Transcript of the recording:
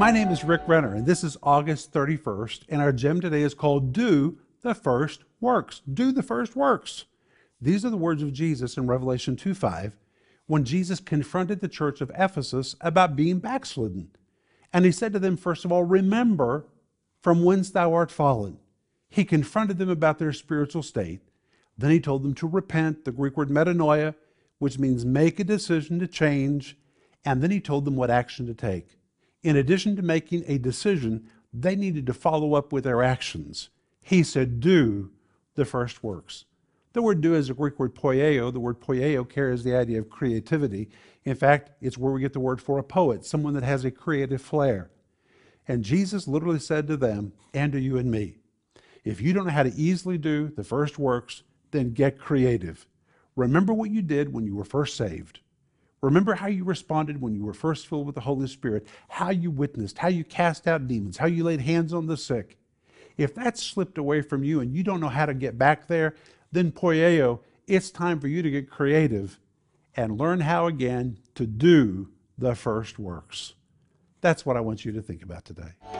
My name is Rick Renner, and this is August 31st, and our gem today is called Do the First Works. Do the First Works. These are the words of Jesus in Revelation 2 5, when Jesus confronted the church of Ephesus about being backslidden. And he said to them, first of all, Remember from whence thou art fallen. He confronted them about their spiritual state. Then he told them to repent, the Greek word metanoia, which means make a decision to change. And then he told them what action to take in addition to making a decision, they needed to follow up with their actions. He said, Do the first works. The word do is a Greek word poieo. The word poieo carries the idea of creativity. In fact, it's where we get the word for a poet, someone that has a creative flair. And Jesus literally said to them, and to you and me, if you don't know how to easily do the first works, then get creative. Remember what you did when you were first saved. Remember how you responded when you were first filled with the Holy Spirit, how you witnessed, how you cast out demons, how you laid hands on the sick. If that's slipped away from you and you don't know how to get back there, then poieo, it's time for you to get creative and learn how again to do the first works. That's what I want you to think about today.